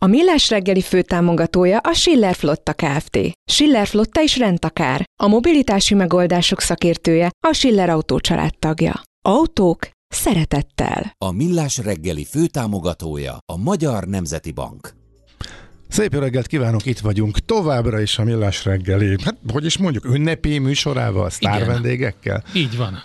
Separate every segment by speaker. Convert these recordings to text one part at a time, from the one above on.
Speaker 1: A Millás reggeli főtámogatója a Schiller Flotta Kft. Schiller Flotta is rendtakár. A mobilitási megoldások szakértője a Schiller Autó tagja. Autók szeretettel.
Speaker 2: A Millás reggeli főtámogatója a Magyar Nemzeti Bank.
Speaker 3: Szép jó reggelt kívánok, itt vagyunk továbbra is a Millás reggeli, hát hogy is mondjuk, ünnepi műsorával, sztár Igen. vendégekkel.
Speaker 4: Így van.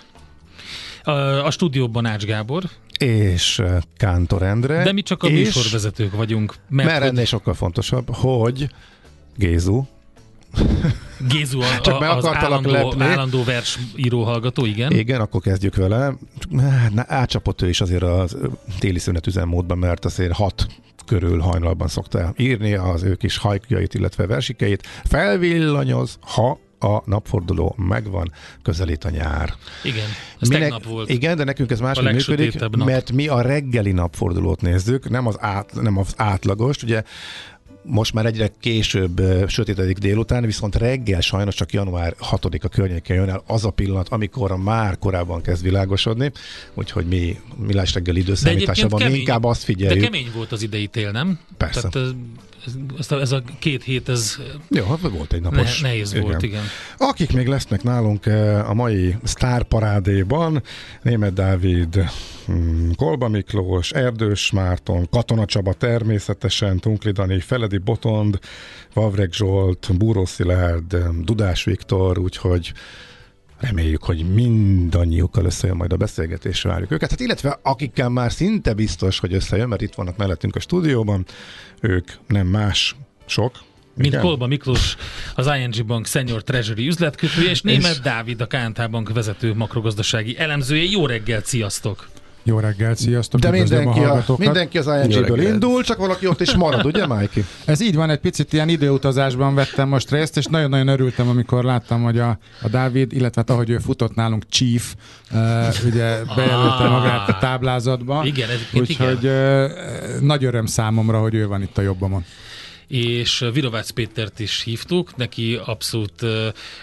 Speaker 4: A, a stúdióban Ács Gábor.
Speaker 3: És Kántor Endre.
Speaker 4: De mi csak a és, műsorvezetők vagyunk.
Speaker 3: Mert, mert ennél sokkal fontosabb, hogy Gézu,
Speaker 4: Gézu a, Csak meg az állandó, lepni. állandó versíró hallgató, igen.
Speaker 3: Igen, akkor kezdjük vele. Na, átcsapott ő is azért a téli szünet üzemmódban, mert azért hat körül hajnalban szokta írni az ő kis hajkjait, illetve versikeit. Felvillanyoz, ha a napforduló megvan, közelít a nyár.
Speaker 4: Igen, ez Minek, tegnap volt.
Speaker 3: Igen, de nekünk ez máshogy működik, nap. mert mi a reggeli napfordulót nézzük, nem az, át, nem az átlagos. Ugye most már egyre később sötétedik délután, viszont reggel sajnos csak január 6-a környékén jön el az a pillanat, amikor már korábban kezd világosodni, úgyhogy mi millás reggel időszámításában mi inkább azt figyeljük.
Speaker 4: De kemény volt az idei tél, nem?
Speaker 3: Persze. Tehát,
Speaker 4: ez a, ez a két hét, ez
Speaker 3: Jó, hát volt egy napos.
Speaker 4: Ne, nehéz igen. volt, igen.
Speaker 3: Akik még lesznek nálunk a mai sztárparádéban, Német Dávid, mm, Kolba Miklós, Erdős Márton, Katona Csaba természetesen, Tunkli Dani, Feledi Botond, Vavreg Zsolt, Búró Szilárd, Dudás Viktor, úgyhogy Reméljük, hogy mindannyiukkal összejön majd a beszélgetésre várjuk őket. Hát illetve akikkel már szinte biztos, hogy összejön, mert itt vannak mellettünk a stúdióban, ők nem más sok,
Speaker 4: mint Igen. Kolba Miklós, az ING Bank Senior Treasury üzletkötője, és Német és... Dávid, a KNT Bank vezető makrogazdasági elemzője. Jó reggelt, sziasztok!
Speaker 5: Jó reggelt, sziasztok!
Speaker 3: De mindenki, a, a mindenki az ING-ből indul, csak valaki ott is marad, ugye, Mikey?
Speaker 5: Ez így van, egy picit ilyen időutazásban vettem most részt, és nagyon-nagyon örültem, amikor láttam, hogy a, a Dávid, illetve hát, ahogy ő futott nálunk Chief, uh, ugye bejelölte magát a táblázatba.
Speaker 4: Igen, ez
Speaker 5: Úgyhogy uh, nagy öröm számomra, hogy ő van itt a jobbamon
Speaker 4: és Virovácz Pétert is hívtuk, neki abszolút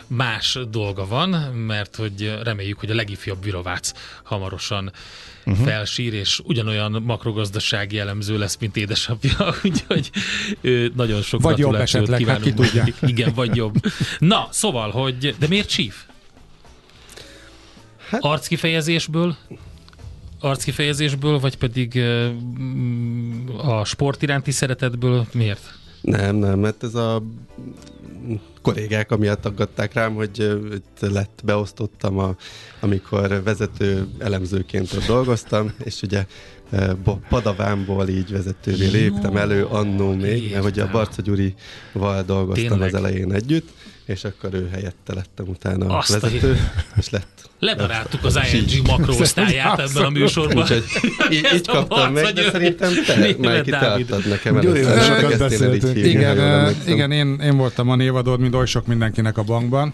Speaker 4: más dolga van, mert hogy reméljük, hogy a legifjabb Virovác hamarosan uh-huh. felsír, és ugyanolyan makrogazdasági elemző lesz, mint édesapja, úgyhogy nagyon sok
Speaker 5: vagy jobb esetleg, hát kívánunk. Hát ki tudja.
Speaker 4: Igen, vagy jobb. Na, szóval, hogy, de miért Chief? Hát... Arckifejezésből? Arckifejezésből, vagy pedig a sport iránti szeretetből? Miért?
Speaker 6: Nem, nem, mert ez a kollégák amiatt aggatták rám, hogy lett, beosztottam, a, amikor vezető elemzőként ott dolgoztam, és ugye Padavámból így vezetővé léptem elő annó még, mert hogy a Barca Gyurival dolgoztam Tényleg. az elején együtt, és akkor ő helyette lettem utána Azt a vezető, a és lett.
Speaker 4: Ledaráltuk az ING makróosztályát ebben a műsorban.
Speaker 6: Úgyhogy így, így kaptam meg, de szerintem te, már te adtad nekem először.
Speaker 5: Igen, igen én, én voltam a névadód, mint oly sok mindenkinek a bankban.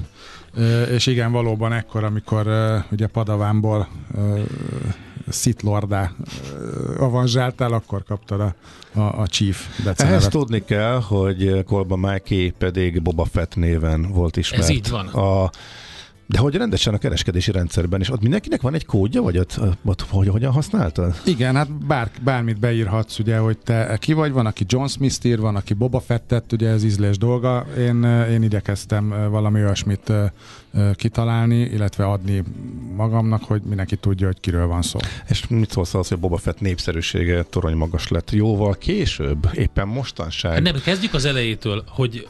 Speaker 5: És igen, valóban ekkor, amikor ugye Padavánból szitlordá avanzsáltál, akkor kaptad a, a, a Chief becenevet.
Speaker 3: Ehhez tudni kell, hogy Kolba Mikey pedig Boba Fett néven volt ismert. Ez
Speaker 4: így van.
Speaker 3: A, de hogy rendesen a kereskedési rendszerben is, ott mindenkinek van egy kódja, vagy ott, ott hogy, hogyan használtad?
Speaker 5: Igen, hát bár, bármit beírhatsz, ugye, hogy te ki vagy, van, aki John Smith ír, van, aki Boba Fettet, ugye ez ízlés dolga. Én, én igyekeztem valami olyasmit kitalálni, illetve adni magamnak, hogy mindenki tudja, hogy kiről van szó.
Speaker 3: És mit szólsz az, hogy Boba Fett népszerűsége torony magas lett jóval később, éppen mostanság?
Speaker 4: Nem, kezdjük az elejétől, hogy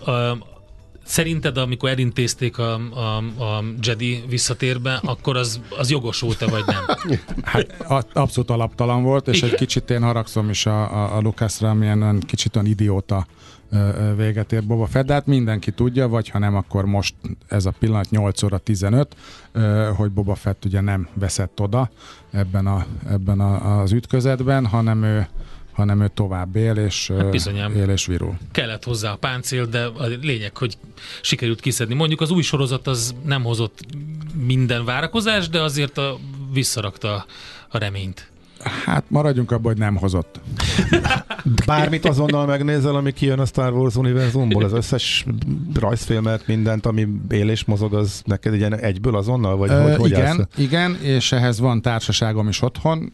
Speaker 4: Szerinted, amikor elintézték a, a, a Jedi visszatérbe, akkor az, az jogosult-e, vagy nem?
Speaker 5: Hát abszolút alaptalan volt, és Igen. egy kicsit én haragszom is a, a, a Lucasra, amilyen kicsit olyan idióta véget ér Boba Fett, de hát mindenki tudja, vagy ha nem, akkor most ez a pillanat 8 óra 15, hogy Boba Fett ugye nem veszett oda ebben, a, ebben a, az ütközetben, hanem ő hanem ő tovább él és, hát él és virul.
Speaker 4: Kellett hozzá a páncél, de a lényeg, hogy sikerült kiszedni. Mondjuk az új sorozat az nem hozott minden várakozás, de azért a, visszarakta a reményt.
Speaker 5: Hát maradjunk abban, hogy nem hozott.
Speaker 3: Bármit azonnal megnézel, ami kijön a Star Wars univerzumból, az összes rajzfilmet, mindent, ami él és mozog, az neked ilyen egyből azonnal? Vagy
Speaker 5: Ö,
Speaker 3: hogy, hogy
Speaker 5: igen,
Speaker 3: állsz?
Speaker 5: igen, és ehhez van társaságom is otthon.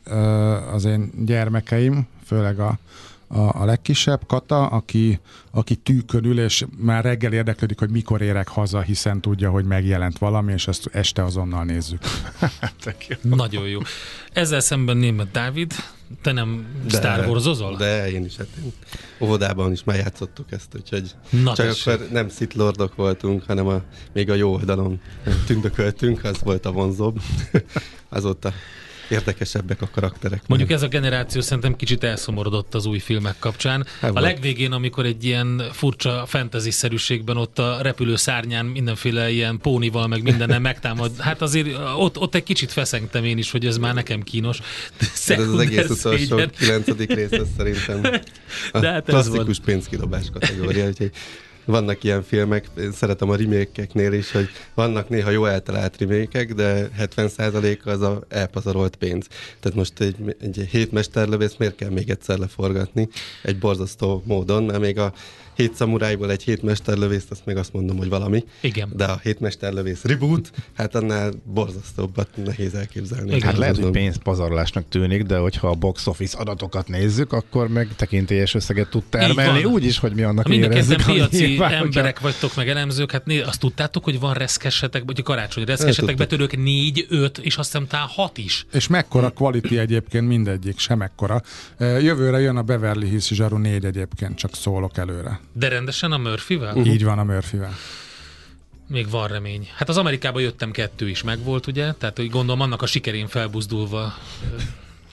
Speaker 5: Az én gyermekeim, főleg a, a, a legkisebb, Kata, aki, aki tűkön ül, és már reggel érdeklődik, hogy mikor érek haza, hiszen tudja, hogy megjelent valami, és ezt este azonnal nézzük.
Speaker 4: Nagyon jó. Ezzel szemben német Dávid, te nem
Speaker 6: De-
Speaker 4: Star Wars-ozol?
Speaker 6: De én is, hát én óvodában is már játszottuk ezt, úgyhogy
Speaker 4: Na
Speaker 6: csak
Speaker 4: tessék.
Speaker 6: akkor nem Sith Lordok voltunk, hanem a, még a jó oldalon tündököltünk, az volt a vonzóbb. Azóta érdekesebbek a karakterek.
Speaker 4: Mondjuk ez a generáció szerintem kicsit elszomorodott az új filmek kapcsán.
Speaker 6: Hát
Speaker 4: A legvégén, amikor egy ilyen furcsa fantasy-szerűségben ott a repülő szárnyán mindenféle ilyen pónival, meg mindennel megtámad, hát azért ott, ott egy kicsit feszengtem én is, hogy ez már nekem kínos. De
Speaker 6: ez az egész utolsó kilencedik rész, az szerintem a
Speaker 4: De hát
Speaker 6: klasszikus pénzkidobás kategória, úgyhogy vannak ilyen filmek, én szeretem a remékeknél is, hogy vannak néha jó eltalált remékek, de 70% az a elpazarolt pénz. Tehát most egy, egy hét mesterlövész miért kell még egyszer leforgatni egy borzasztó módon, mert még a hét szamurájból egy hét mesterlövészt, azt még azt mondom, hogy valami.
Speaker 4: Igen.
Speaker 6: De a hét mesterlövész reboot, hát annál borzasztóbbat nehéz elképzelni.
Speaker 4: Igen.
Speaker 3: Hát lehet, hogy pénzpazarlásnak tűnik, de hogyha a box office adatokat nézzük, akkor meg tekintélyes összeget tud termelni, úgy is, hogy mi annak
Speaker 4: mind
Speaker 3: érezzük.
Speaker 4: piaci
Speaker 3: nyilván,
Speaker 4: emberek vagytok, meg elemzők, hát né, azt tudtátok, hogy van reszkesetek, vagy a karácsony reszkesetek
Speaker 6: tudtuk.
Speaker 4: betörők négy, öt, és azt hiszem talán hat is.
Speaker 5: És mekkora quality egyébként mindegyik, sem mekkora. Ö, Jövőre jön a Beverly Hills Zsaru 4 egyébként, csak szólok előre.
Speaker 4: De rendesen a Murphyvel?
Speaker 5: Uh-huh. Így van a Murphyvel.
Speaker 4: Még van remény. Hát az Amerikába jöttem kettő is megvolt, ugye? Tehát hogy gondolom annak a sikerén felbuzdulva.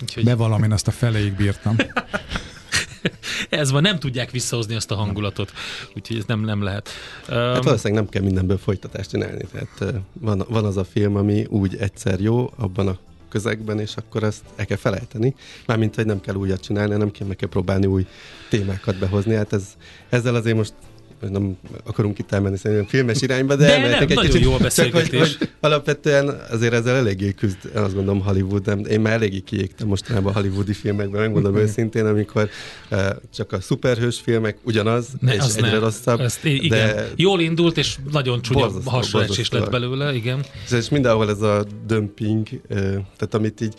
Speaker 4: Úgyhogy
Speaker 5: Bevallom, én azt a feléig bírtam.
Speaker 4: ez van, nem tudják visszahozni azt a hangulatot. Úgyhogy ez nem, nem lehet.
Speaker 6: Hát
Speaker 4: Um,
Speaker 6: valószínűleg nem kell mindenből folytatást csinálni. Tehát van, van az a film, ami úgy egyszer jó abban a közegben, és akkor ezt el kell felejteni. Mármint, hogy nem kell újat csinálni, hanem kell, meg kell próbálni új témákat behozni. Hát ez, ezzel azért most nem akarunk itt elmenni szerintem filmes irányba, de,
Speaker 4: De nem,
Speaker 6: egy
Speaker 4: nagyon
Speaker 6: kicsit.
Speaker 4: jó
Speaker 6: Csak hogy, hogy alapvetően azért ezzel eléggé küzd, azt gondolom Hollywood, nem, én már eléggé kiégtem mostanában a hollywoodi filmekben, megmondom őszintén, amikor uh, csak a szuperhős filmek ugyanaz,
Speaker 4: ne,
Speaker 6: és egyre
Speaker 4: ne.
Speaker 6: rosszabb.
Speaker 4: Ezt, i- igen.
Speaker 6: de
Speaker 4: Jól indult, és nagyon csúnya
Speaker 6: Borzasztó,
Speaker 4: hasraesés lett belőle, igen.
Speaker 6: És mindenhol ez a dömping, ö, tehát amit így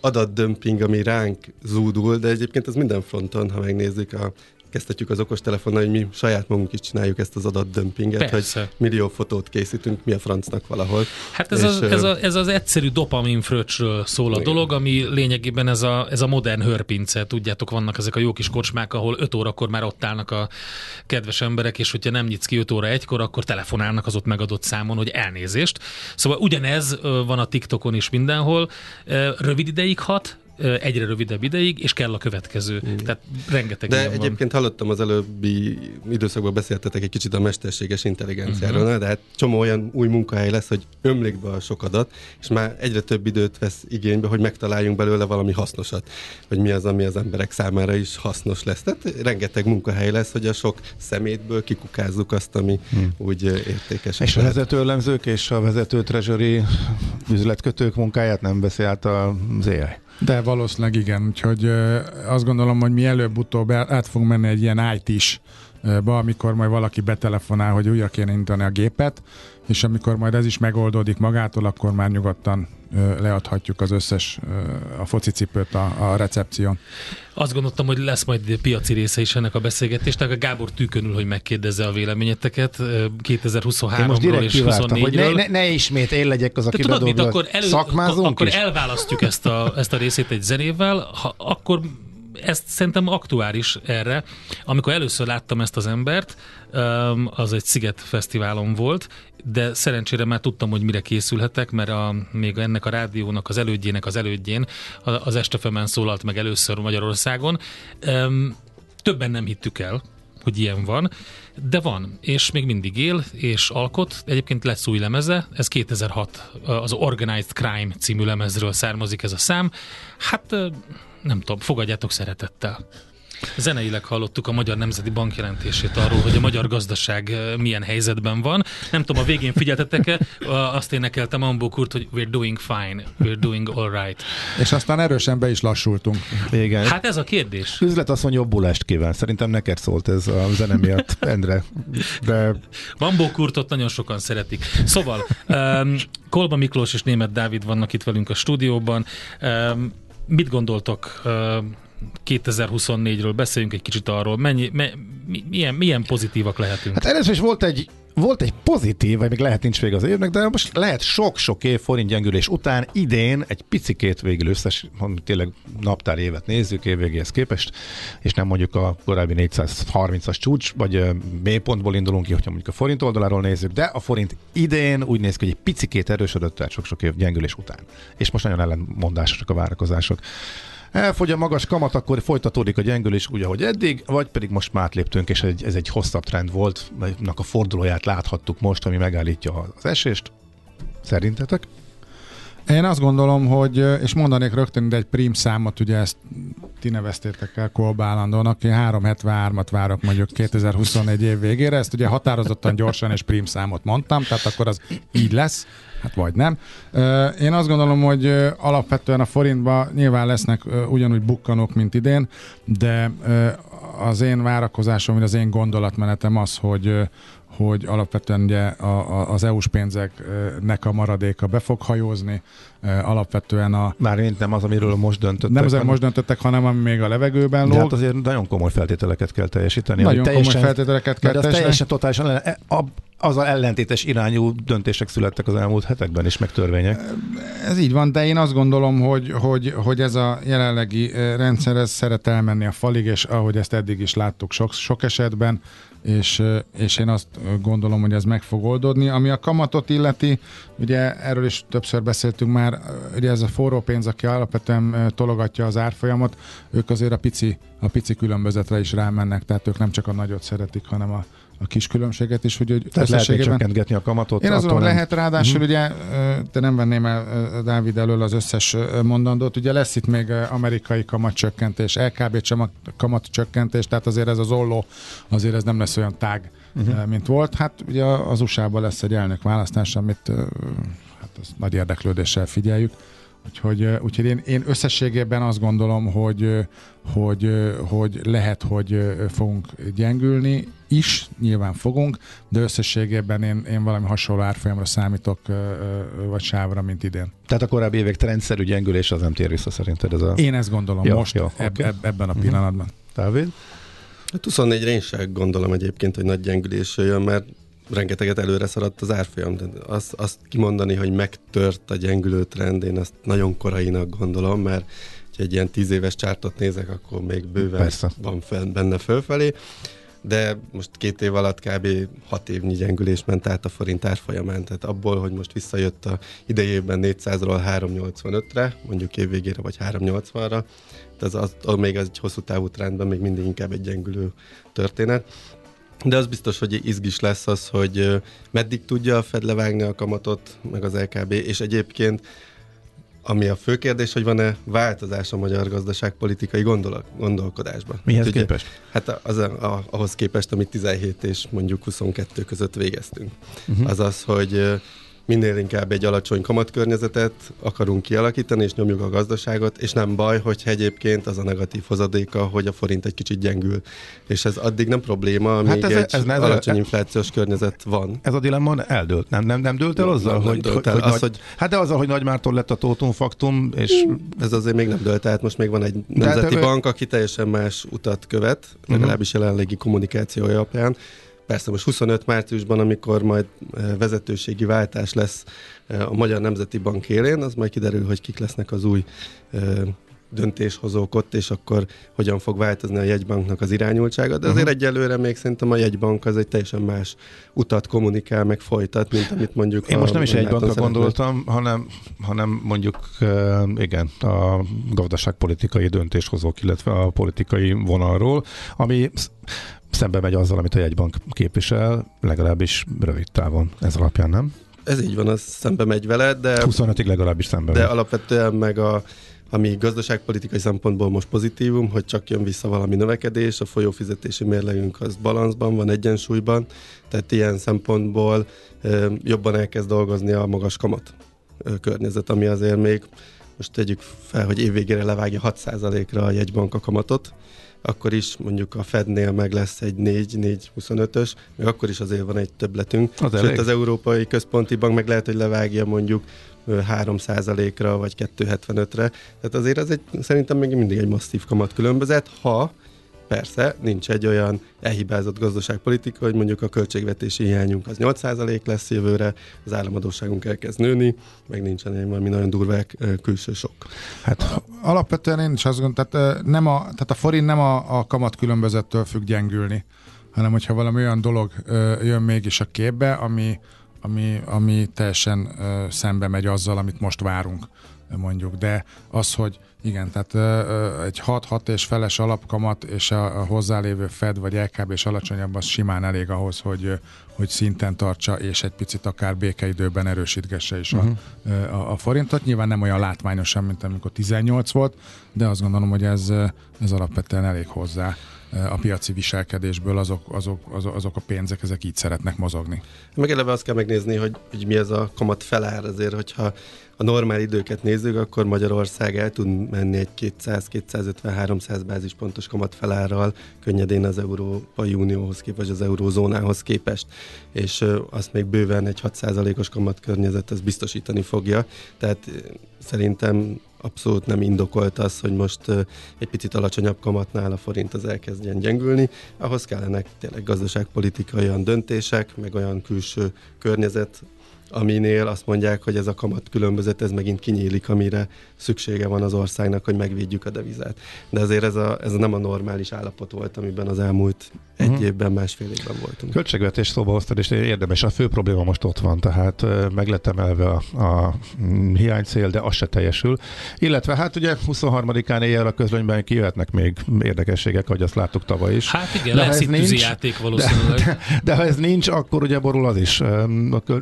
Speaker 6: adatdömping, ami ránk zúdul, de egyébként ez minden fronton, ha megnézzük, a, kezdhetjük az okostelefonnal, hogy mi saját magunk is csináljuk ezt az adatdömpinget,
Speaker 4: Persze.
Speaker 6: hogy millió fotót készítünk, mi a francnak valahol.
Speaker 4: Hát ez,
Speaker 6: És,
Speaker 4: az, ez, a, ez az egyszerű dopaminfröccsről szól a
Speaker 6: Igen.
Speaker 4: dolog, ami lényegében ez a, ez a modern hörpince. Tudjátok, vannak ezek a jó kis kocsmák, ahol 5 órakor már ott állnak a kedves emberek, és hogyha nem nyitsz ki 5 óra egykor, akkor telefonálnak az ott megadott számon, hogy elnézést. Szóval ugyanez van a TikTokon is mindenhol. Rövid ideig hat, egyre rövidebb ideig, és kell a következő. Tehát rengeteg
Speaker 6: De
Speaker 4: ilyen van.
Speaker 6: egyébként hallottam az előbbi időszakban beszéltetek egy kicsit a mesterséges intelligenciáról, uh-huh. de hát csomó olyan új munkahely lesz, hogy ömlik be a sok adat, és már egyre több időt vesz igénybe, hogy megtaláljunk belőle valami hasznosat, hogy mi az, ami az emberek számára is hasznos lesz. Tehát rengeteg munkahely lesz, hogy a sok szemétből kikukázzuk azt, ami hmm. úgy értékes.
Speaker 3: És a vezetőlemzők és a vezető treasury üzletkötők munkáját nem veszi át az AI.
Speaker 5: De valószínűleg igen, úgyhogy azt gondolom, hogy mi előbb-utóbb el- át fogunk menni egy ilyen IT-s ba, amikor majd valaki betelefonál, hogy újra kéne indítani a gépet, és amikor majd ez is megoldódik magától, akkor már nyugodtan leadhatjuk az összes a focicipőt a, a recepción.
Speaker 4: Azt gondoltam, hogy lesz majd piaci része is ennek a beszélgetésnek. A Gábor tűkönül, hogy megkérdezze a véleményeteket ö,
Speaker 3: Én most
Speaker 4: 2023-ról
Speaker 3: direkt
Speaker 4: és
Speaker 3: kivártam, hogy ne,
Speaker 4: 24-ről.
Speaker 3: ne, ne ismét én legyek az, aki
Speaker 4: tudod mit,
Speaker 3: bedobja.
Speaker 4: akkor, elő, akkor, akkor
Speaker 3: is?
Speaker 4: elválasztjuk ezt a, ezt a részét egy zenével, ha, akkor ezt szerintem aktuális erre. Amikor először láttam ezt az embert, öm, az egy Sziget Fesztiválon volt, de szerencsére már tudtam, hogy mire készülhetek, mert a, még ennek a rádiónak az elődjének az elődjén az Estefemen szólalt meg először Magyarországon. Öm, Többen nem hittük el, hogy ilyen van, de van, és még mindig él, és alkot. Egyébként lesz új lemeze, ez 2006, az Organized Crime című lemezről származik ez a szám. Hát nem tudom, fogadjátok szeretettel. Zeneileg hallottuk a Magyar Nemzeti Bank jelentését arról, hogy a magyar gazdaság milyen helyzetben van. Nem tudom, a végén figyeltetek-e, azt énekeltem Ambó Kurt, hogy we're doing fine, we're doing all right.
Speaker 5: És aztán erősen be is lassultunk.
Speaker 3: Igen.
Speaker 4: Hát ez a kérdés.
Speaker 3: Üzlet azt mondja, jobbulást kíván. Szerintem neked szólt ez a zene miatt, Endre. De...
Speaker 4: Bambó Kurtot nagyon sokan szeretik. Szóval, um, Kolba Miklós és Német Dávid vannak itt velünk a stúdióban. Um, mit gondoltok um, 2024-ről beszéljünk egy kicsit arról, mennyi, me, milyen, milyen pozitívak lehetünk.
Speaker 3: Hát először is volt egy volt egy pozitív, vagy még lehet nincs vége az évnek, de most lehet sok-sok év forint gyengülés után idén egy picikét végül összes, tényleg naptár évet nézzük évvégéhez képest, és nem mondjuk a korábbi 430-as csúcs, vagy mélypontból indulunk ki, hogyha mondjuk a forint oldaláról nézzük, de a forint idén úgy néz ki, hogy egy picikét erősödött el sok-sok év gyengülés után. És most nagyon ellenmondásosak a várakozások elfogy a magas kamat, akkor folytatódik a gyengülés úgy, ahogy eddig, vagy pedig most már léptünk, és egy, ez egy hosszabb trend volt, melynek a fordulóját láthattuk most, ami megállítja az esést. Szerintetek?
Speaker 5: Én azt gondolom, hogy, és mondanék rögtön de egy prim számot, ugye ezt ti neveztétek el Kolbálandónak, én 373-at várok mondjuk 2021 év végére, ezt ugye határozottan gyorsan és prim számot mondtam, tehát akkor az így lesz, hát vagy nem. Én azt gondolom, hogy alapvetően a forintban nyilván lesznek ugyanúgy bukkanók, mint idén, de az én várakozásom, vagy az én gondolatmenetem az, hogy hogy alapvetően ugye a, a, az EU-s pénzeknek a maradéka be fog hajózni, alapvetően a...
Speaker 3: Mármint nem az, amiről most döntöttek.
Speaker 5: Nem az, most döntöttek, hanem ami még a levegőben lóg.
Speaker 3: De hát azért nagyon komoly feltételeket kell teljesíteni.
Speaker 5: Nagyon teljesen, komoly feltételeket kell
Speaker 3: teljesíteni. teljesen totálisan e- az a ellentétes irányú döntések születtek az elmúlt hetekben is, meg törvények.
Speaker 5: Ez így van, de én azt gondolom, hogy, hogy, hogy ez a jelenlegi rendszer ez szeret elmenni a falig, és ahogy ezt eddig is láttuk sok, sok esetben, és, és én azt gondolom, hogy ez meg fog oldódni. Ami a kamatot illeti, ugye erről is többször beszéltünk már, ugye ez a forró pénz, aki alapvetően tologatja az árfolyamot, ők azért a pici, a pici különbözetre is rámennek, tehát ők nem csak a nagyot szeretik, hanem a, a kis különbséget is, hogy, hogy
Speaker 3: Tehát lehet még csökkentgetni a kamatot?
Speaker 5: Én azon nem... lehet, ráadásul uh-huh. ugye, de nem venném el Dávid elől az összes mondandót, ugye lesz itt még amerikai kamatcsökkentés, LKB kamatcsökkentés, tehát azért ez az olló, azért ez nem lesz olyan tág, uh-huh. mint volt. Hát ugye az USA-ban lesz egy elnök választás, amit hát nagy érdeklődéssel figyeljük. Úgyhogy, úgyhogy én, én összességében azt gondolom, hogy, hogy, hogy lehet, hogy fogunk gyengülni is, nyilván fogunk, de összességében én, én valami hasonló árfolyamra számítok, vagy sávra, mint idén.
Speaker 3: Tehát a korábbi évek trendszerű gyengülés az nem tér vissza szerinted? Ez a...
Speaker 5: Én ezt gondolom jó, most, jó, eb, okay. eb, ebben a mhm. pillanatban.
Speaker 3: Uh-huh. Dávid?
Speaker 6: Hát 24-re én sem gondolom egyébként, hogy nagy gyengülés jön, mert rengeteget előre szaradt az árfolyam. De azt, azt kimondani, hogy megtört a gyengülő trend, én azt nagyon korainak gondolom, mert ha egy ilyen tíz éves csártot nézek, akkor még bőven Persze. van fel, benne fölfelé. De most két év alatt kb. hat évnyi gyengülés ment át a forint árfolyamán. Tehát abból, hogy most visszajött a idejében 400-ról 385-re, mondjuk évvégére vagy 380-ra, az, az, az még az egy hosszú távú trendben még mindig inkább egy gyengülő történet. De az biztos, hogy izgis lesz az, hogy meddig tudja a Fed levágni a kamatot, meg az LKB, és egyébként ami a fő kérdés, hogy van-e változás a magyar gazdaságpolitikai gondolak, gondolkodásban.
Speaker 3: Mihez hát, képest?
Speaker 6: Hát az, a, ahhoz képest, amit 17 és mondjuk 22 között végeztünk. Uh-huh. Az az, hogy minél inkább egy alacsony kamatkörnyezetet akarunk kialakítani, és nyomjuk a gazdaságot, és nem baj, hogyha egyébként az a negatív hozadéka, hogy a forint egy kicsit gyengül. És ez addig nem probléma, amíg hát ez, egy ez, ez, alacsony inflációs környezet van.
Speaker 3: Ez a dilemma eldőlt. Nem, nem, nem dőlt el azzal, nem, hogy, nem dőlt el. hogy, az, hogy, Hát de azzal, hogy Nagymártól lett a tótum faktum, és...
Speaker 6: Ez azért még nem dőlt el. Hát most még van egy nemzeti hát, bank, aki teljesen más utat követ, legalábbis jelenlegi kommunikációja alapján Persze most 25 márciusban, amikor majd eh, vezetőségi váltás lesz eh, a Magyar Nemzeti Bank élén, az majd kiderül, hogy kik lesznek az új eh, döntéshozók ott, és akkor hogyan fog változni a jegybanknak az irányultsága. De azért uh-huh. egyelőre még szerintem a jegybank az egy teljesen más utat kommunikál, meg folytat, mint amit mondjuk...
Speaker 3: Én most nem is egybankra gondoltam, hanem, hanem mondjuk igen, a gazdaságpolitikai döntéshozók, illetve a politikai vonalról, ami szembe megy azzal, amit a jegybank képvisel, legalábbis rövid távon ez alapján, nem?
Speaker 6: Ez így van, az szembe megy vele, de...
Speaker 3: 25-ig legalábbis szembe
Speaker 6: De megy. alapvetően meg a, ami gazdaságpolitikai szempontból most pozitívum, hogy csak jön vissza valami növekedés, a folyófizetési mérlegünk az balanszban van, egyensúlyban, tehát ilyen szempontból jobban elkezd dolgozni a magas kamat környezet, ami azért még most tegyük fel, hogy évvégére levágja 6%-ra a jegybank a kamatot, akkor is mondjuk a Fednél meg lesz egy 4-4-25-ös, még akkor is azért van egy többletünk. Az Sőt, az Európai Központi Bank meg lehet, hogy levágja mondjuk 3%-ra vagy 2,75-re. Tehát azért ez egy, szerintem még mindig egy masszív kamat különbözet, ha persze nincs egy olyan elhibázott gazdaságpolitika, hogy mondjuk a költségvetési hiányunk az 8% lesz jövőre, az államadóságunk elkezd nőni, meg nincsen egy valami nagyon durvák külső sok.
Speaker 5: Hát alapvetően én is azt gondolom, tehát, nem a, tehát a forint nem a, a kamat különbözettől függ gyengülni, hanem hogyha valami olyan dolog jön mégis a képbe, ami, ami, ami teljesen szembe megy azzal, amit most várunk mondjuk, de az, hogy igen, tehát egy 6-6 és feles alapkamat és a, a hozzálévő Fed vagy LKB és alacsonyabb, az simán elég ahhoz, hogy, hogy szinten tartsa, és egy picit akár békeidőben erősítgesse is uh-huh. a, mhm. a, a forintot. Nyilván nem olyan látványosan, mint amikor 18 volt, de azt gondolom, hogy ez, ez alapvetően elég hozzá a piaci viselkedésből azok, azok, azok, a pénzek, ezek így szeretnek mozogni.
Speaker 6: Meg eleve azt kell megnézni, hogy, hogy mi ez a kamat felár azért, hogyha a normál időket nézzük, akkor Magyarország el tud menni egy 200-250-300 bázispontos kamat felárral könnyedén az Európai Unióhoz képest, vagy az eurózónához képest. És azt még bőven egy 6%-os kamat környezet ez biztosítani fogja. Tehát szerintem abszolút nem indokolt az, hogy most egy picit alacsonyabb kamatnál a forint az elkezdjen gyengülni. Ahhoz kellenek tényleg gazdaságpolitikai olyan döntések, meg olyan külső környezet, aminél azt mondják, hogy ez a kamat különbözet, ez megint kinyílik, amire szüksége van az országnak, hogy megvédjük a devizát. De azért ez, a, ez nem a normális állapot volt, amiben az elmúlt egy uh-huh. évben, másfél évben voltunk.
Speaker 7: Költségvetés szóba hoztad, és érdemes. A fő probléma most ott van, tehát meg lett emelve a, a hiánycél, de az se teljesül. Illetve hát ugye 23-án éjjel a közlönyben kijöhetnek még érdekességek, hogy azt láttuk tavaly is.
Speaker 4: Hát igen, de lesz itt nincs, játék valószínűleg.
Speaker 7: De, de, de, ha ez nincs, akkor ugye borul az is.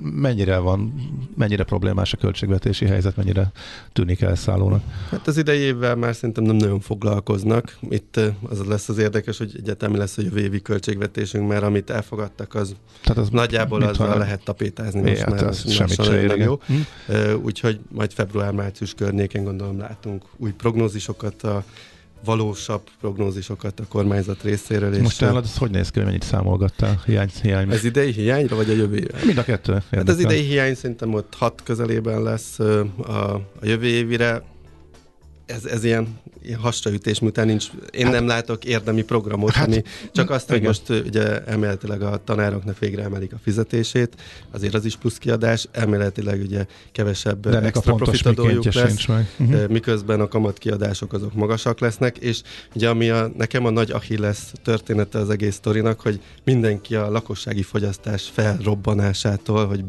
Speaker 7: Mennyire van, mennyire problémás a költségvetési helyzet, mennyire tűnik elszállónak?
Speaker 6: Hát az idei évvel már szerintem nem nagyon foglalkoznak. Itt az lesz az érdekes, hogy egyetemi lesz a jövő évi költségvetésünk, mert amit elfogadtak, az, Tehát az nagyjából azzal van? lehet tapétázni most hát már.
Speaker 7: Semmit se nem jó.
Speaker 6: Hm? Úgyhogy majd február-március környéken gondolom látunk új prognózisokat a valósabb prognózisokat a kormányzat részéről.
Speaker 7: És Most nálad ez hogy néz ki, mennyit számolgattál? Hiány, hiány.
Speaker 6: Ez idei hiányra, vagy a jövő évre?
Speaker 7: Mind a kettő.
Speaker 6: Hát az idei hiány szerintem ott hat közelében lesz a, a jövő évire ez, ez ilyen, ilyen hasraütés, miután nincs, én hát, nem látok érdemi programot, hát, ami csak azt, hogy most ugye elméletileg a tanároknak végre emelik a fizetését, azért az is plusz kiadás, elméletileg ugye kevesebb De extra profitadójuk lesz, meg. Uh-huh. miközben a kamatkiadások azok magasak lesznek, és ugye ami a, nekem a nagy Achilles története az egész sztorinak, hogy mindenki a lakossági fogyasztás felrobbanásától, hogy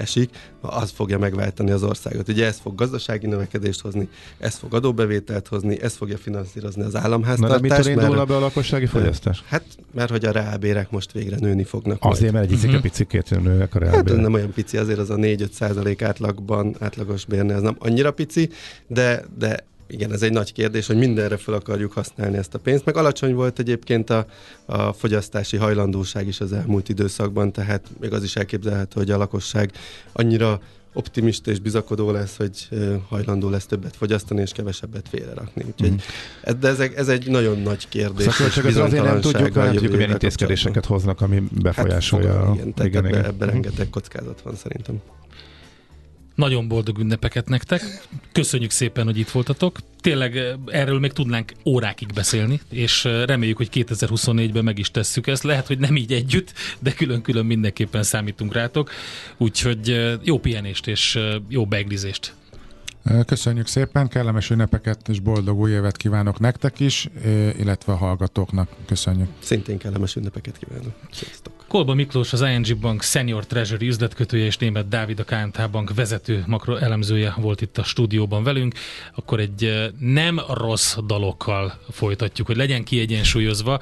Speaker 6: beesik, az fogja megváltani az országot. Ugye ez fog gazdasági növekedést hozni, ez fog adóbevételt hozni, ez fogja finanszírozni az államháztartást. Na de
Speaker 7: mitől indul be a lakossági fogyasztás?
Speaker 6: Hát, mert hogy a reálbérek most végre nőni fognak.
Speaker 7: Azért, majd. mert egy uh-huh. picikét nőnek a reálbérek.
Speaker 6: Hát nem olyan pici, azért az a 4-5 százalék átlagban, átlagos bérne, ez nem annyira pici, de, de igen, ez egy nagy kérdés, hogy mindenre fel akarjuk használni ezt a pénzt. Meg alacsony volt egyébként a, a fogyasztási hajlandóság is az elmúlt időszakban, tehát még az is elképzelhető, hogy a lakosság annyira optimista és bizakodó lesz, hogy hajlandó lesz többet fogyasztani és kevesebbet félrerakni. Úgyhogy, mm. De ez, ez egy nagyon nagy kérdés.
Speaker 7: Szóval csak azért nem tudjuk, nem tudjuk, milyen intézkedéseket hoznak, ami befolyásolja. Hát,
Speaker 6: igen, tehát igen, ebbe, igen. ebbe rengeteg kockázat van szerintem.
Speaker 4: Nagyon boldog ünnepeket nektek. Köszönjük szépen, hogy itt voltatok. Tényleg eh, erről még tudnánk órákig beszélni, és eh, reméljük, hogy 2024-ben meg is tesszük ezt. Lehet, hogy nem így együtt, de külön-külön mindenképpen számítunk rátok. Úgyhogy eh, jó pihenést és jó beglizést
Speaker 5: Köszönjük szépen, kellemes ünnepeket és boldog új évet kívánok nektek is, illetve a hallgatóknak. Köszönjük.
Speaker 6: Szintén kellemes ünnepeket kívánok. Sziasztok.
Speaker 4: Kolba Miklós, az ING Bank Senior Treasury üzletkötője és német Dávid a KNT Bank vezető makroelemzője volt itt a stúdióban velünk. Akkor egy nem rossz dalokkal folytatjuk, hogy legyen kiegyensúlyozva.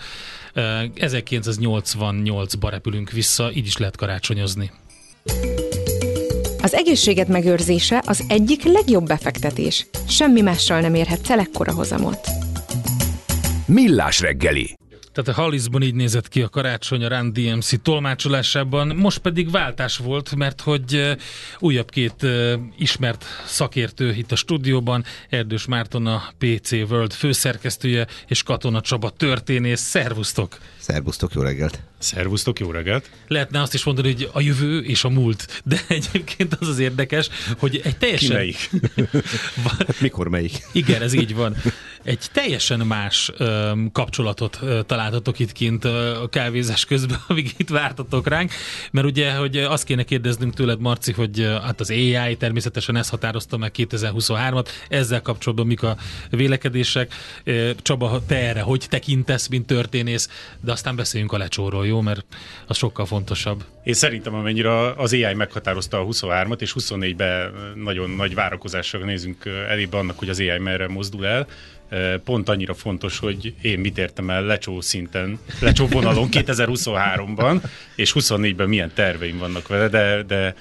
Speaker 4: 1988-ba repülünk vissza, így is lehet karácsonyozni.
Speaker 1: Az egészséged megőrzése az egyik legjobb befektetés. Semmi mással nem érhetsz el ekkora hozamot.
Speaker 8: Millás reggeli.
Speaker 4: Tehát a Hallisban így nézett ki a karácsony a Run DMC tolmácsolásában, most pedig váltás volt, mert hogy uh, újabb két uh, ismert szakértő itt a stúdióban, Erdős Márton a PC World főszerkesztője, és Katona Csaba történész. Szervusztok!
Speaker 9: Szervusztok, jó reggelt!
Speaker 10: Szervusztok, jó reggelt!
Speaker 4: Lehetne azt is mondani, hogy a jövő és a múlt, de egyébként az az érdekes, hogy egy teljesen...
Speaker 10: Ki melyik?
Speaker 9: hát mikor melyik?
Speaker 4: Igen, ez így van. Egy teljesen más um, kapcsolatot uh, találtatok itt kint uh, a kávézás közben, amíg itt vártatok ránk, mert ugye, hogy azt kéne kérdeznünk tőled, Marci, hogy uh, hát az AI természetesen ezt határozta meg 2023-at, ezzel kapcsolatban mik a vélekedések. Uh, Csaba, te erre hogy tekintesz, mint történész, de aztán beszéljünk a lecsóról, jó? Mert az sokkal fontosabb.
Speaker 10: Én szerintem, amennyire az AI meghatározta a 23-at, és 24-ben nagyon nagy várakozással nézünk elébe annak, hogy az AI merre mozdul el, pont annyira fontos, hogy én mit értem el lecsó szinten, lecsó vonalon 2023-ban, és 24-ben milyen terveim vannak vele, de, de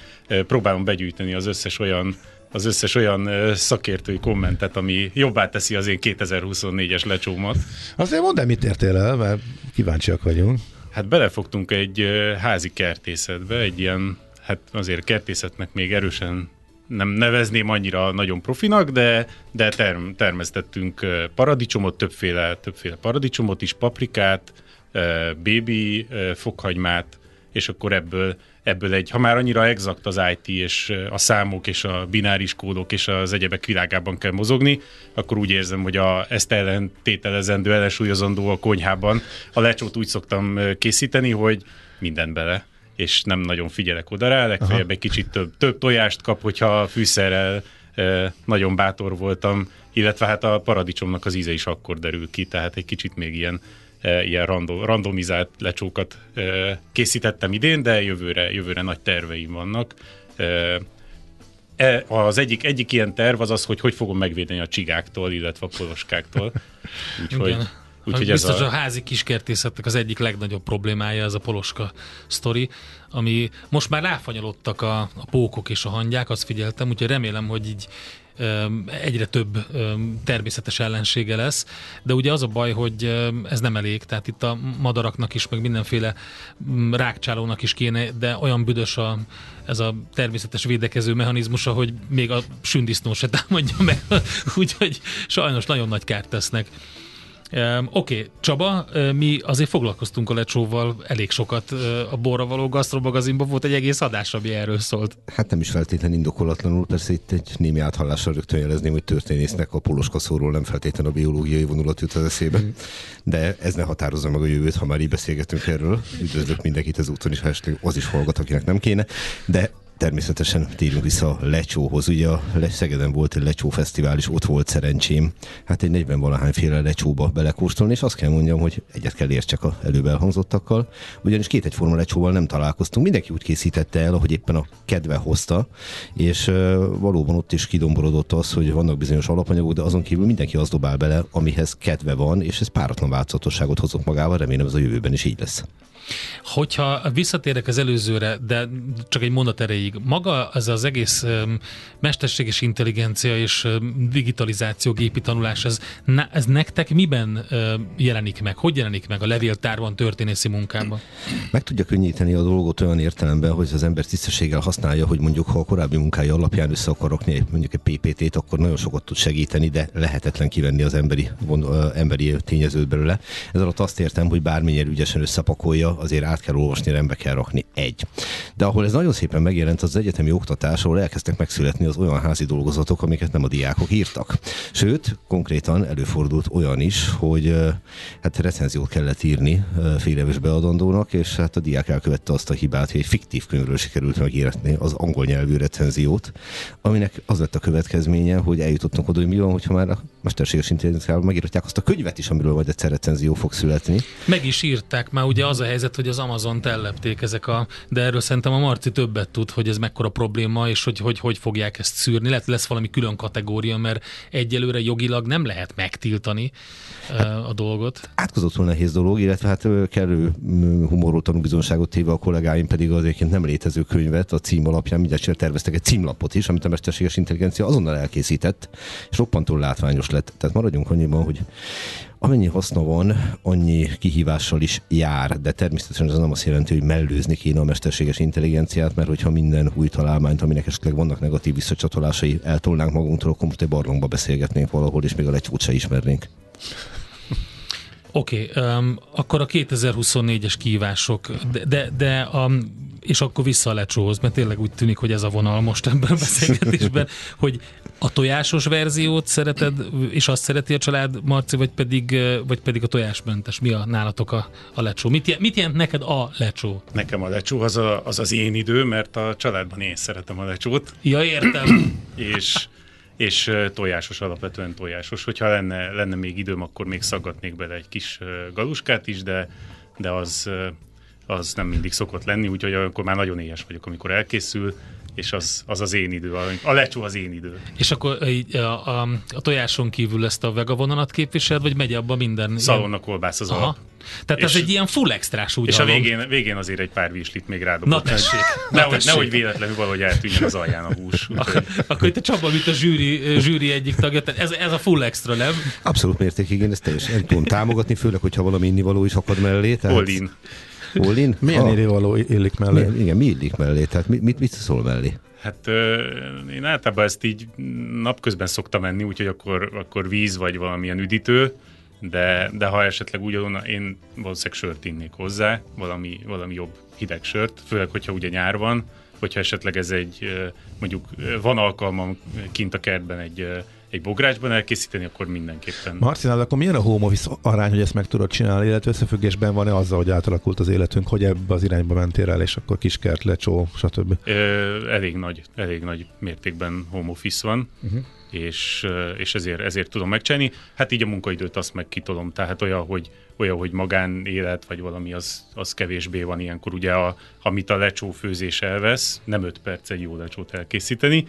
Speaker 10: próbálom begyűjteni az összes olyan az összes olyan szakértői kommentet, ami jobbá teszi az én 2024-es lecsómat.
Speaker 7: Azért mondd el, mit értél el, mert kíváncsiak vagyunk.
Speaker 10: Hát belefogtunk egy házi kertészetbe, egy ilyen, hát azért kertészetnek még erősen nem nevezném annyira nagyon profinak, de, de term, termesztettünk paradicsomot, többféle, többféle paradicsomot is, paprikát, bébi fokhagymát, és akkor ebből, ebből egy, ha már annyira exakt az IT és a számok és a bináris kódok és az egyebek világában kell mozogni, akkor úgy érzem, hogy a, ezt ellentételezendő, ellensúlyozandó a konyhában a lecsót úgy szoktam készíteni, hogy minden bele és nem nagyon figyelek oda rá, legfeljebb Aha. egy kicsit több, több tojást kap, hogyha fűszerrel e, nagyon bátor voltam, illetve hát a paradicsomnak az íze is akkor derül ki, tehát egy kicsit még ilyen ilyen random, randomizált lecsókat készítettem idén, de jövőre, jövőre nagy terveim vannak. E, az egyik, egyik ilyen terv az az, hogy hogy fogom megvédeni a csigáktól, illetve a poloskáktól.
Speaker 4: Úgyhogy Úgyhogy biztos ez a... a házi kiskertészetnek az egyik legnagyobb problémája ez a poloska sztori, ami most már ráfanyalodtak a, a pókok és a hangyák, azt figyeltem, úgyhogy remélem, hogy így egyre több természetes ellensége lesz, de ugye az a baj, hogy ez nem elég, tehát itt a madaraknak is, meg mindenféle rákcsálónak is kéne, de olyan büdös a, ez a természetes védekező mechanizmusa, hogy még a sündisznó se támadja meg, úgyhogy sajnos nagyon nagy kárt tesznek. Um, Oké, okay. Csaba, mi azért foglalkoztunk a lecsóval elég sokat a borra való gasztromagazinban, volt egy egész adás, ami erről szólt.
Speaker 9: Hát nem is feltétlenül indokolatlanul, persze itt egy némi áthallással rögtön jelezném, hogy történésznek a poloskaszóról nem feltétlenül a biológiai vonulat jut az eszébe. De ez ne határozza meg a jövőt, ha már így beszélgetünk erről. Üdvözlök mindenkit ezúton is, ha az is hallgat, akinek nem kéne. De Természetesen térjünk vissza Lecsóhoz. Ugye a Szegeden volt egy Lecsó Fesztivál, és ott volt szerencsém. Hát egy 40 valahányféle lecsóba belekóstolni, és azt kell mondjam, hogy egyet kell értsek a előbb elhangzottakkal, ugyanis két egyforma lecsóval nem találkoztunk. Mindenki úgy készítette el, ahogy éppen a kedve hozta, és valóban ott is kidomborodott az, hogy vannak bizonyos alapanyagok, de azon kívül mindenki azt dobál bele, amihez kedve van, és ez páratlan változatosságot hozott magával, remélem ez a jövőben is így lesz.
Speaker 4: Hogyha visszatérek az előzőre, de csak egy mondat erejéig, maga az az egész mesterséges intelligencia és digitalizáció, gépi tanulás, ez, ez nektek miben jelenik meg? Hogy jelenik meg a levéltárban, történészi munkában?
Speaker 9: Meg tudja könnyíteni a dolgot olyan értelemben, hogy az ember tisztességgel használja, hogy mondjuk ha a korábbi munkája alapján össze akar mondjuk egy PPT-t, akkor nagyon sokat tud segíteni, de lehetetlen kivenni az emberi, emberi tényezőt belőle. Ez alatt azt értem, hogy bármilyen ügyesen összepakolja, azért át kell olvasni, rendbe kell rakni. Egy. De ahol ez nagyon szépen megjelent, az egyetemi oktatás, ahol elkezdtek megszületni az olyan házi dolgozatok, amiket nem a diákok írtak. Sőt, konkrétan előfordult olyan is, hogy hát recenziót kellett írni féléves beadandónak, és hát a diák elkövette azt a hibát, hogy egy fiktív könyvről sikerült megírni az angol nyelvű recenziót, aminek az lett a következménye, hogy eljutottunk oda, hogy mi van, hogyha már a mesterséges intelligenciával megírhatják azt a könyvet is, amiről majd egyszer recenzió fog születni.
Speaker 4: Meg is írták már ugye az a helyzet, helyzet, hogy az Amazon ellepték ezek a, de erről szerintem a Marci többet tud, hogy ez mekkora probléma, és hogy hogy, hogy fogják ezt szűrni. Lehet lesz valami külön kategória, mert egyelőre jogilag nem lehet megtiltani a dolgot.
Speaker 9: Átkozottul nehéz dolog, illetve hát kellő humorról tanúbizonságot téve a kollégáim pedig az egyébként nem létező könyvet a cím alapján mindjárt terveztek egy címlapot is, amit a mesterséges intelligencia azonnal elkészített, és roppantól látványos lett. Tehát maradjunk annyiban, hogy amennyi haszna van, annyi kihívással is jár, de természetesen ez nem azt jelenti, hogy mellőzni kéne a mesterséges intelligenciát, mert hogyha minden új találmányt, aminek esetleg vannak negatív visszacsatolásai, eltolnánk magunktól, akkor most egy barlangba beszélgetnénk valahol, és még a lecsót se ismernénk.
Speaker 4: Oké, okay, um, akkor a 2024-es kívások, de, de, de a, és akkor vissza a lecsóhoz, mert tényleg úgy tűnik, hogy ez a vonal most ebben a beszélgetésben, hogy a tojásos verziót szereted, és azt szereti a család, Marci, vagy pedig, vagy pedig a tojásmentes? Mi a nálatok a, a lecsó? Mit, mit jelent neked a lecsó?
Speaker 10: Nekem a lecsó az, a, az az én idő, mert a családban én szeretem a lecsót.
Speaker 4: Ja, értem.
Speaker 10: és és tojásos, alapvetően tojásos. Hogyha lenne, lenne még időm, akkor még szaggatnék bele egy kis galuskát is, de, de az, az nem mindig szokott lenni, úgyhogy akkor már nagyon éhes vagyok, amikor elkészül, és az az, az én idő, a lecsó az én idő.
Speaker 4: És akkor a, a, a, a tojáson kívül ezt a vega vonalat képvisel, vagy megy abba minden?
Speaker 10: Szalonna kolbász az Aha. alap.
Speaker 4: Tehát és, ez egy ilyen full extrás úgy
Speaker 10: És a végén, végén azért egy pár vízslit még rádobott. Na tessék. Nehogy, tessék. nehogy véletlenül valahogy eltűnjön az alján a hús.
Speaker 4: Akkor, akkor itt a Csaba, mint a zsűri, zsűri egyik tagja, tehát ez, ez a full extra, nem?
Speaker 9: Abszolút mértékig, én ezt teljesen tudom támogatni, főleg, hogyha valami innivaló is akad mellé.
Speaker 10: Tehát... All
Speaker 9: All
Speaker 3: Milyen ah. illivaló illik mellé?
Speaker 9: Milyen, igen, mi illik mellé? Tehát mit, mit, mit szól mellé?
Speaker 10: Hát én általában ezt így napközben szoktam menni, úgyhogy akkor, akkor víz vagy valamilyen üdítő, de, de ha esetleg úgy adom, én valószínűleg sört innék hozzá, valami, valami jobb hideg sört, főleg, hogyha ugye nyár van, hogyha esetleg ez egy, mondjuk van alkalmam kint a kertben egy egy bográcsban elkészíteni, akkor mindenképpen.
Speaker 3: Marcinál, akkor milyen a home office arány, hogy ezt meg tudod csinálni, illetve összefüggésben van-e azzal, hogy átalakult az életünk, hogy ebbe az irányba mentél el, és akkor kiskert, lecsó, stb.
Speaker 10: Ö, elég nagy, elég nagy mértékben home office van. Uh-huh és, és ezért, ezért tudom megcsinálni. Hát így a munkaidőt azt meg kitolom, tehát olyan, hogy, olyan, hogy magánélet, vagy valami az, az kevésbé van ilyenkor. Ugye, a, amit a lecsó főzés elvesz, nem 5 perc egy jó lecsót elkészíteni,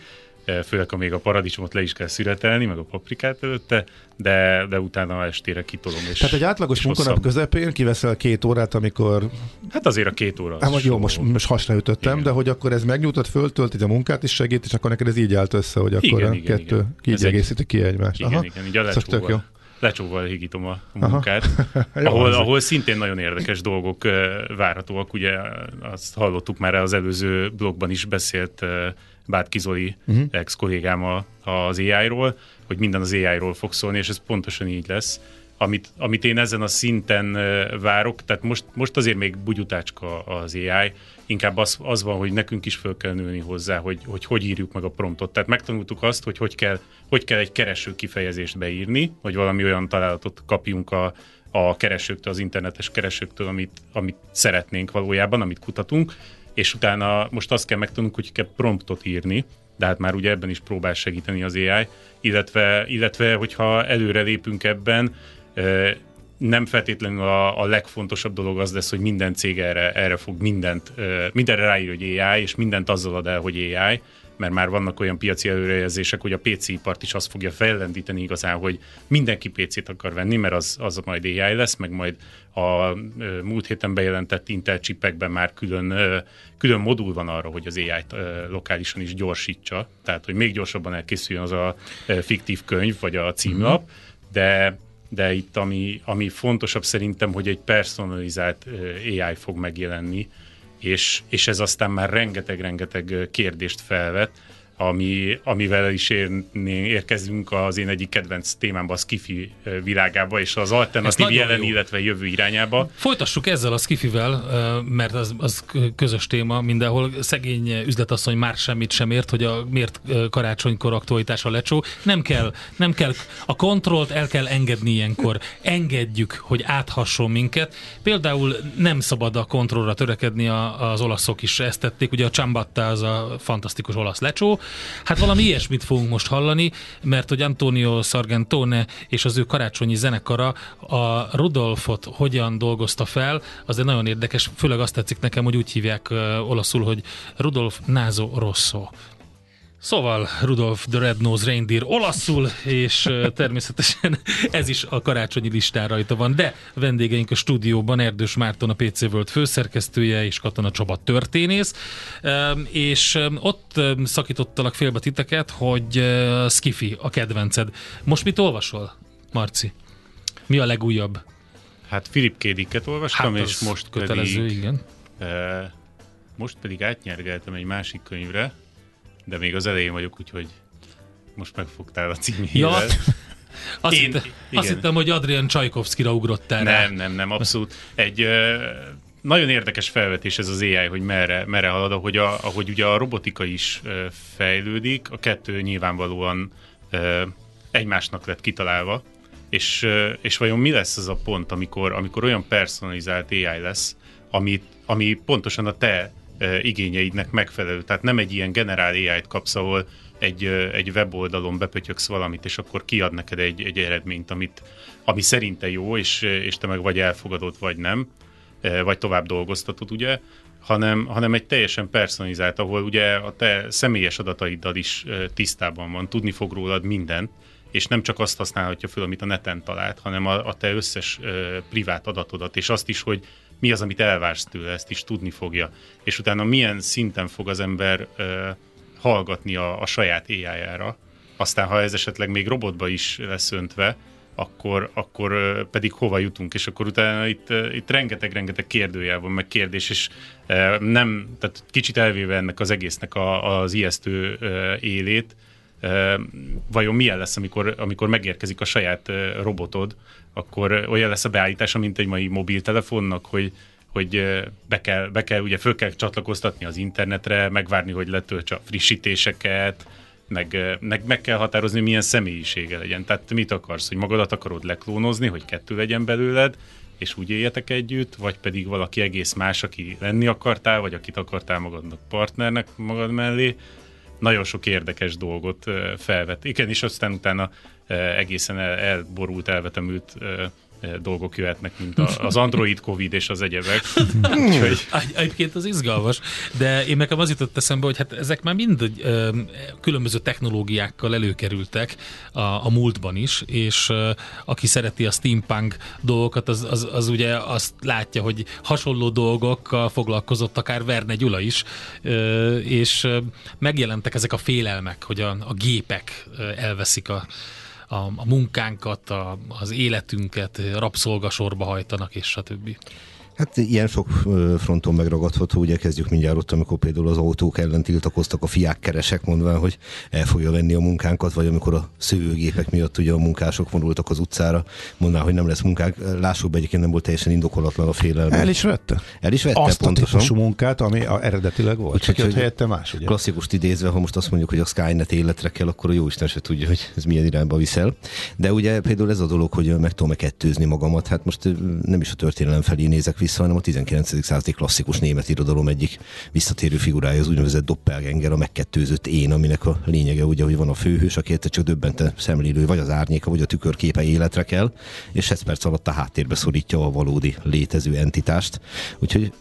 Speaker 10: főleg ha még a paradicsomot le is kell szüretelni, meg a paprikát előtte, de, de utána estére kitolom. És,
Speaker 3: Tehát egy átlagos munkanap közepén kiveszel két órát, amikor...
Speaker 10: Hát azért a két óra.
Speaker 3: Hát, jó, most, most hasra ütöttem, igen. de hogy akkor ez megnyújtott, föltölti a munkát is segít, és akkor neked ez így állt össze, hogy akkor igen, a igen, kettő igen. így egészíti ki egymást.
Speaker 10: Igen, Aha. igen, így lecsóval, jó. Lecsóval higítom a, munkát, ahol, ahol szintén nagyon érdekes dolgok várhatóak. Ugye azt hallottuk már az előző blogban is beszélt Bátki Zoli uh-huh. ex-kollégám az AI-ról, hogy minden az AI-ról fog szólni, és ez pontosan így lesz. Amit, amit én ezen a szinten várok, tehát most, most azért még bugyutácska az AI, inkább az, az van, hogy nekünk is föl kell nőni hozzá, hogy, hogy hogy írjuk meg a promptot. Tehát megtanultuk azt, hogy hogy kell, hogy kell egy kereső kifejezést beírni, hogy valami olyan találatot kapjunk a, a keresőktől, az internetes keresőktől, amit, amit szeretnénk valójában, amit kutatunk, és utána most azt kell megtanulnunk, hogy kell promptot írni, de hát már ugye ebben is próbál segíteni az AI, illetve, illetve hogyha előre lépünk ebben, nem feltétlenül a, a legfontosabb dolog az lesz, hogy minden cég erre, erre fog mindent, mindenre ráír, hogy AI, és mindent azzal ad el, hogy AI, mert már vannak olyan piaci előrejelzések, hogy a PC ipart is azt fogja fellendíteni igazán, hogy mindenki PC-t akar venni, mert az, az majd AI lesz, meg majd a múlt héten bejelentett Intel csipekben már külön, külön modul van arra, hogy az AI-t lokálisan is gyorsítsa, tehát hogy még gyorsabban elkészüljön az a fiktív könyv, vagy a címlap, mm-hmm. de de itt ami, ami fontosabb szerintem, hogy egy personalizált AI fog megjelenni, és, és ez aztán már rengeteg-rengeteg kérdést felvet, ami, amivel is érni, érkezünk az én egyik kedvenc témámba, a Skifi világába, és az alternatív jelen, jó. illetve jövő irányába.
Speaker 4: Folytassuk ezzel a Skifivel, mert az, az közös téma mindenhol. Szegény üzletasszony már semmit sem ért, hogy a miért karácsonykor aktualitás a lecsó. Nem kell, nem kell, a kontrollt el kell engedni ilyenkor. Engedjük, hogy áthasson minket. Például nem szabad a kontrollra törekedni, a, az olaszok is ezt tették. Ugye a Csambatta az a fantasztikus olasz lecsó, Hát valami ilyesmit fogunk most hallani, mert hogy Antonio Sargentone és az ő karácsonyi zenekara a Rudolfot hogyan dolgozta fel, az egy nagyon érdekes, főleg azt tetszik nekem, hogy úgy hívják uh, olaszul, hogy Rudolf Nazo Rosso. Szóval Rudolf the Red-Nosed Reindeer olaszul, és természetesen ez is a karácsonyi listán rajta van, de vendégeink a stúdióban Erdős Márton, a PC World főszerkesztője, és Katona Csaba történész, és ott szakítottalak félbe titeket, hogy Skiffy a kedvenced. Most mit olvasol, Marci? Mi a legújabb?
Speaker 10: Hát Philip K. Dicket olvastam,
Speaker 4: Hát
Speaker 10: és most
Speaker 4: kötelező,
Speaker 10: pedig,
Speaker 4: igen.
Speaker 10: e, most pedig átnyergeltem egy másik könyvre, de még az elején vagyok, úgyhogy most megfogtál a címével.
Speaker 4: Ja, azt,
Speaker 10: Én-
Speaker 4: hitte, azt hittem, hogy Adrian Csajkovszkira ugrottál rá.
Speaker 10: Nem, nem, nem, abszolút. Egy ö, nagyon érdekes felvetés ez az AI, hogy merre, merre halad, ahogy, a, ahogy ugye a robotika is ö, fejlődik, a kettő nyilvánvalóan ö, egymásnak lett kitalálva, és, ö, és vajon mi lesz az a pont, amikor, amikor olyan personalizált AI lesz, amit, ami pontosan a te igényeidnek megfelelő. Tehát nem egy ilyen generál AI-t kapsz, ahol egy, egy weboldalon bepötyöksz valamit, és akkor kiad neked egy, egy eredményt, amit, ami szerinte jó, és, és te meg vagy elfogadod, vagy nem, vagy tovább dolgoztatod, ugye, hanem, hanem egy teljesen personalizált, ahol ugye a te személyes adataiddal is tisztában van, tudni fog rólad mindent, és nem csak azt használhatja föl, amit a neten talált, hanem a, a te összes ö, privát adatodat, és azt is, hogy mi az, amit elvársz tőle, ezt is tudni fogja. És utána milyen szinten fog az ember ö, hallgatni a, a saját AI-jára, aztán ha ez esetleg még robotba is lesz öntve, akkor, akkor pedig hova jutunk, és akkor utána itt, itt rengeteg-rengeteg kérdőjel van, meg kérdés, és nem, tehát kicsit elvéve ennek az egésznek a, az ijesztő élét, vajon milyen lesz, amikor, amikor megérkezik a saját robotod, akkor olyan lesz a beállítása, mint egy mai mobiltelefonnak, hogy hogy be kell, be kell, ugye föl kell csatlakoztatni az internetre, megvárni, hogy letöltse a frissítéseket, meg, meg, meg kell határozni, milyen személyisége legyen. Tehát te mit akarsz, hogy magadat akarod leklónozni, hogy kettő legyen belőled, és úgy éljetek együtt, vagy pedig valaki egész más, aki lenni akartál, vagy akit akartál magadnak partnernek magad mellé. Nagyon sok érdekes dolgot felvet. Igen, és aztán utána egészen el, elborult, elvetemült dolgok jöhetnek, mint a, az Android Covid és az egyebek. Úgyhogy
Speaker 4: Egy- Egyébként az izgalmas, de én nekem az jutott eszembe, hogy hát ezek már mind ö, különböző technológiákkal előkerültek a, a múltban is, és ö, aki szereti a steampunk dolgokat, az, az, az ugye azt látja, hogy hasonló dolgokkal foglalkozott akár Verne Gyula is, ö, és ö, megjelentek ezek a félelmek, hogy a, a gépek ö, elveszik a, a, a munkánkat, a, az életünket, rabszolgasorba hajtanak, és stb.
Speaker 9: Hát ilyen sok fronton megragadható, ugye kezdjük mindjárt ott, amikor például az autók ellen tiltakoztak a fiák keresek, mondván, hogy el fogja venni a munkánkat, vagy amikor a szőőgépek miatt ugye a munkások vonultak az utcára, mondván, hogy nem lesz munkánk. Lássuk be, egyébként nem volt teljesen indokolatlan a félelme.
Speaker 7: El is vette.
Speaker 9: El is vette,
Speaker 7: Azt a
Speaker 9: pontosan.
Speaker 7: típusú munkát, ami a eredetileg volt. Csak
Speaker 9: hogy
Speaker 7: helyette más, ugye?
Speaker 9: Klasszikust idézve, ha most azt mondjuk, hogy a Skynet életre kell, akkor a jóisten se tudja, hogy ez milyen irányba viszel. De ugye például ez a dolog, hogy meg tudom-e kettőzni magamat, hát most nem is a történelem felé nézek vissza, hanem a 19. századi klasszikus német irodalom egyik visszatérő figurája, az úgynevezett doppelganger, a megkettőzött én, aminek a lényege ugye, hogy van a főhős, aki egyszer csak döbbente szemlélő, vagy az árnyéka, vagy a tükörképe életre kell, és 10 perc alatt a háttérbe szorítja a valódi létező entitást. Úgyhogy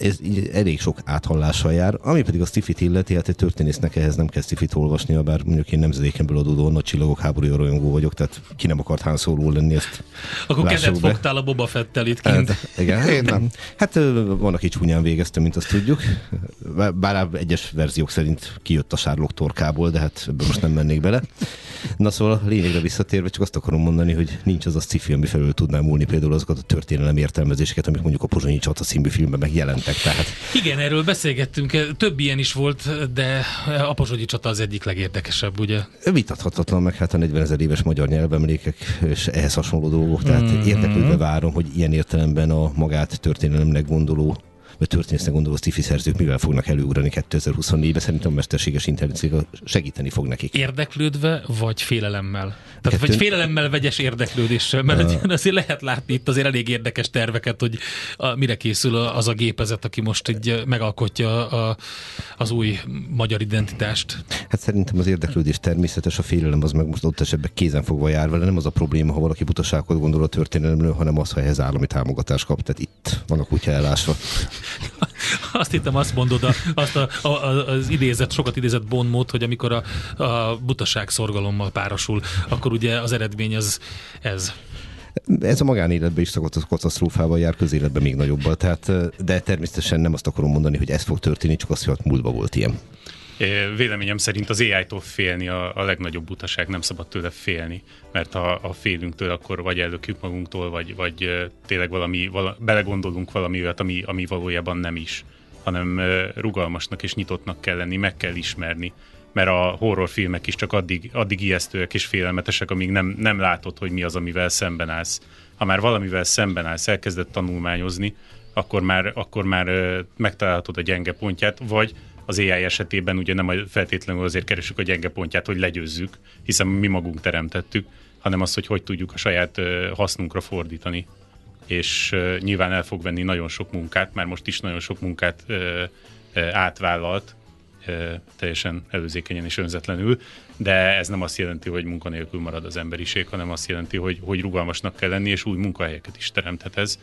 Speaker 9: ez így elég sok áthallással jár, ami pedig a Stiffit illeti, hát egy történésznek ehhez nem kell Stiffit olvasnia, bár mondjuk én nemzedékemből adódó nagy csillagok háborúja rajongó vagyok, tehát ki nem akart Han Solo lenni, ezt
Speaker 4: Akkor kezet
Speaker 9: be.
Speaker 4: fogtál a Boba Fettel itt kint.
Speaker 9: Hát, igen,
Speaker 7: Én nem.
Speaker 9: Hát van, aki csúnyán végezte, mint azt tudjuk. Bár- egyes verziók szerint kijött a sárlók torkából, de hát ebbe most nem mennék bele. Na szóval a lényegre visszatérve csak azt akarom mondani, hogy nincs az a sci ami felül tudná múlni például azokat a történelem értelmezéseket, amik mondjuk a Pozsonyi Csata című filmben megjelentek. Tehát
Speaker 4: Igen, erről beszélgettünk, több ilyen is volt, de a Pozsonyi csata az egyik legérdekesebb, ugye?
Speaker 9: vitathatatlan meg hát a 40 ezer éves magyar nyelvemlékek és ehhez hasonló dolgok, tehát mm. érdeklődve várom, hogy ilyen értelemben a magát történelemnek gondoló vagy történésznek gondoló sci szerzők mivel fognak előugrani 2024-ben. Szerintem a mesterséges intelligencia segíteni fog nekik.
Speaker 4: Érdeklődve, vagy félelemmel? Tehát, Kettőn... vagy félelemmel vegyes érdeklődéssel, mert uh... azért lehet látni itt azért elég érdekes terveket, hogy a, mire készül az a gépezet, aki most így megalkotja a, az új magyar identitást.
Speaker 9: Hát szerintem az érdeklődés természetes, a félelem az meg most ott esetben kézen fogva jár vele. Nem az a probléma, ha valaki butaságot gondol a történelemről, hanem az, ha ehhez állami támogatást kap. Tehát itt van a kutya elásva.
Speaker 4: azt hittem, azt mondod, a, azt a, a, az idézet, sokat idézett Bonmót, hogy amikor a, a butaság szorgalommal párosul, akkor ugye az eredmény az ez.
Speaker 9: Ez a magánéletben is szokott katasztrófával jár, közéletben még nagyobbal. Tehát, de természetesen nem azt akarom mondani, hogy ez fog történni, csak azt, hogy múltban volt ilyen.
Speaker 10: Véleményem szerint az AI-tól félni a, a legnagyobb butaság, nem szabad tőle félni, mert ha, ha félünk tőle, akkor vagy ellökjük magunktól, vagy, vagy tényleg valami, vala, belegondolunk valami olyat, ami, ami valójában nem is, hanem rugalmasnak és nyitottnak kell lenni, meg kell ismerni, mert a horrorfilmek is csak addig, addig ijesztőek és félelmetesek, amíg nem, nem látod, hogy mi az, amivel szemben állsz. Ha már valamivel szemben állsz, elkezded tanulmányozni, akkor már, akkor már megtalálhatod a gyenge pontját, vagy az AI esetében ugye nem feltétlenül azért keresünk a gyenge pontját, hogy legyőzzük, hiszen mi magunk teremtettük, hanem az, hogy hogy tudjuk a saját hasznunkra fordítani. És nyilván el fog venni nagyon sok munkát, már most is nagyon sok munkát átvállalt, teljesen előzékenyen és önzetlenül, de ez nem azt jelenti, hogy munkanélkül marad az emberiség, hanem azt jelenti, hogy, hogy rugalmasnak kell lenni, és új munkahelyeket is teremthet ez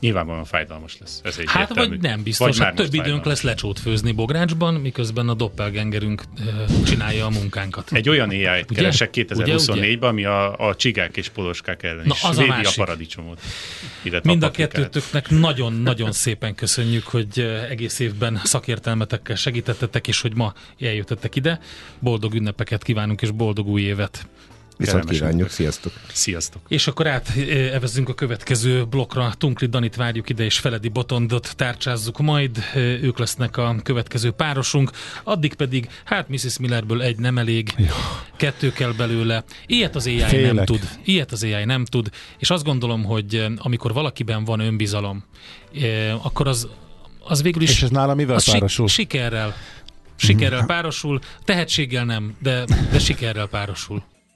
Speaker 10: Nyilvánvalóan fájdalmas lesz. Ez egy
Speaker 4: hát vagy nem biztos, vagy hát több időnk fájdalmas. lesz lecsót főzni Bográcsban, miközben a doppelgangerünk uh, csinálja a munkánkat.
Speaker 10: Egy olyan ai keresek 2024-ben, ami a, a csigák és poloskák ellen Na, is az a, a paradicsomot.
Speaker 4: Mind a kettőtöknek nagyon-nagyon szépen köszönjük, hogy egész évben szakértelmetekkel segítettetek, és hogy ma eljöttetek ide. Boldog ünnepeket kívánunk, és boldog új évet!
Speaker 9: Viszont kívánjuk, sziasztok!
Speaker 10: Sziasztok!
Speaker 4: És akkor átevezünk a következő blokkra. Tunkli Danit várjuk ide, és Feledi Botondot tárcsázzuk majd. Ők lesznek a következő párosunk. Addig pedig, hát Mrs. Millerből egy nem elég, kettő kell belőle. Ilyet az AI Félek. nem tud. Ilyet az AI nem tud. És azt gondolom, hogy amikor valakiben van önbizalom, akkor az, az végül is...
Speaker 7: És ez nála mivel párosul?
Speaker 4: Sikerrel. Sikerrel mhm. párosul, tehetséggel nem, de, de sikerrel párosul.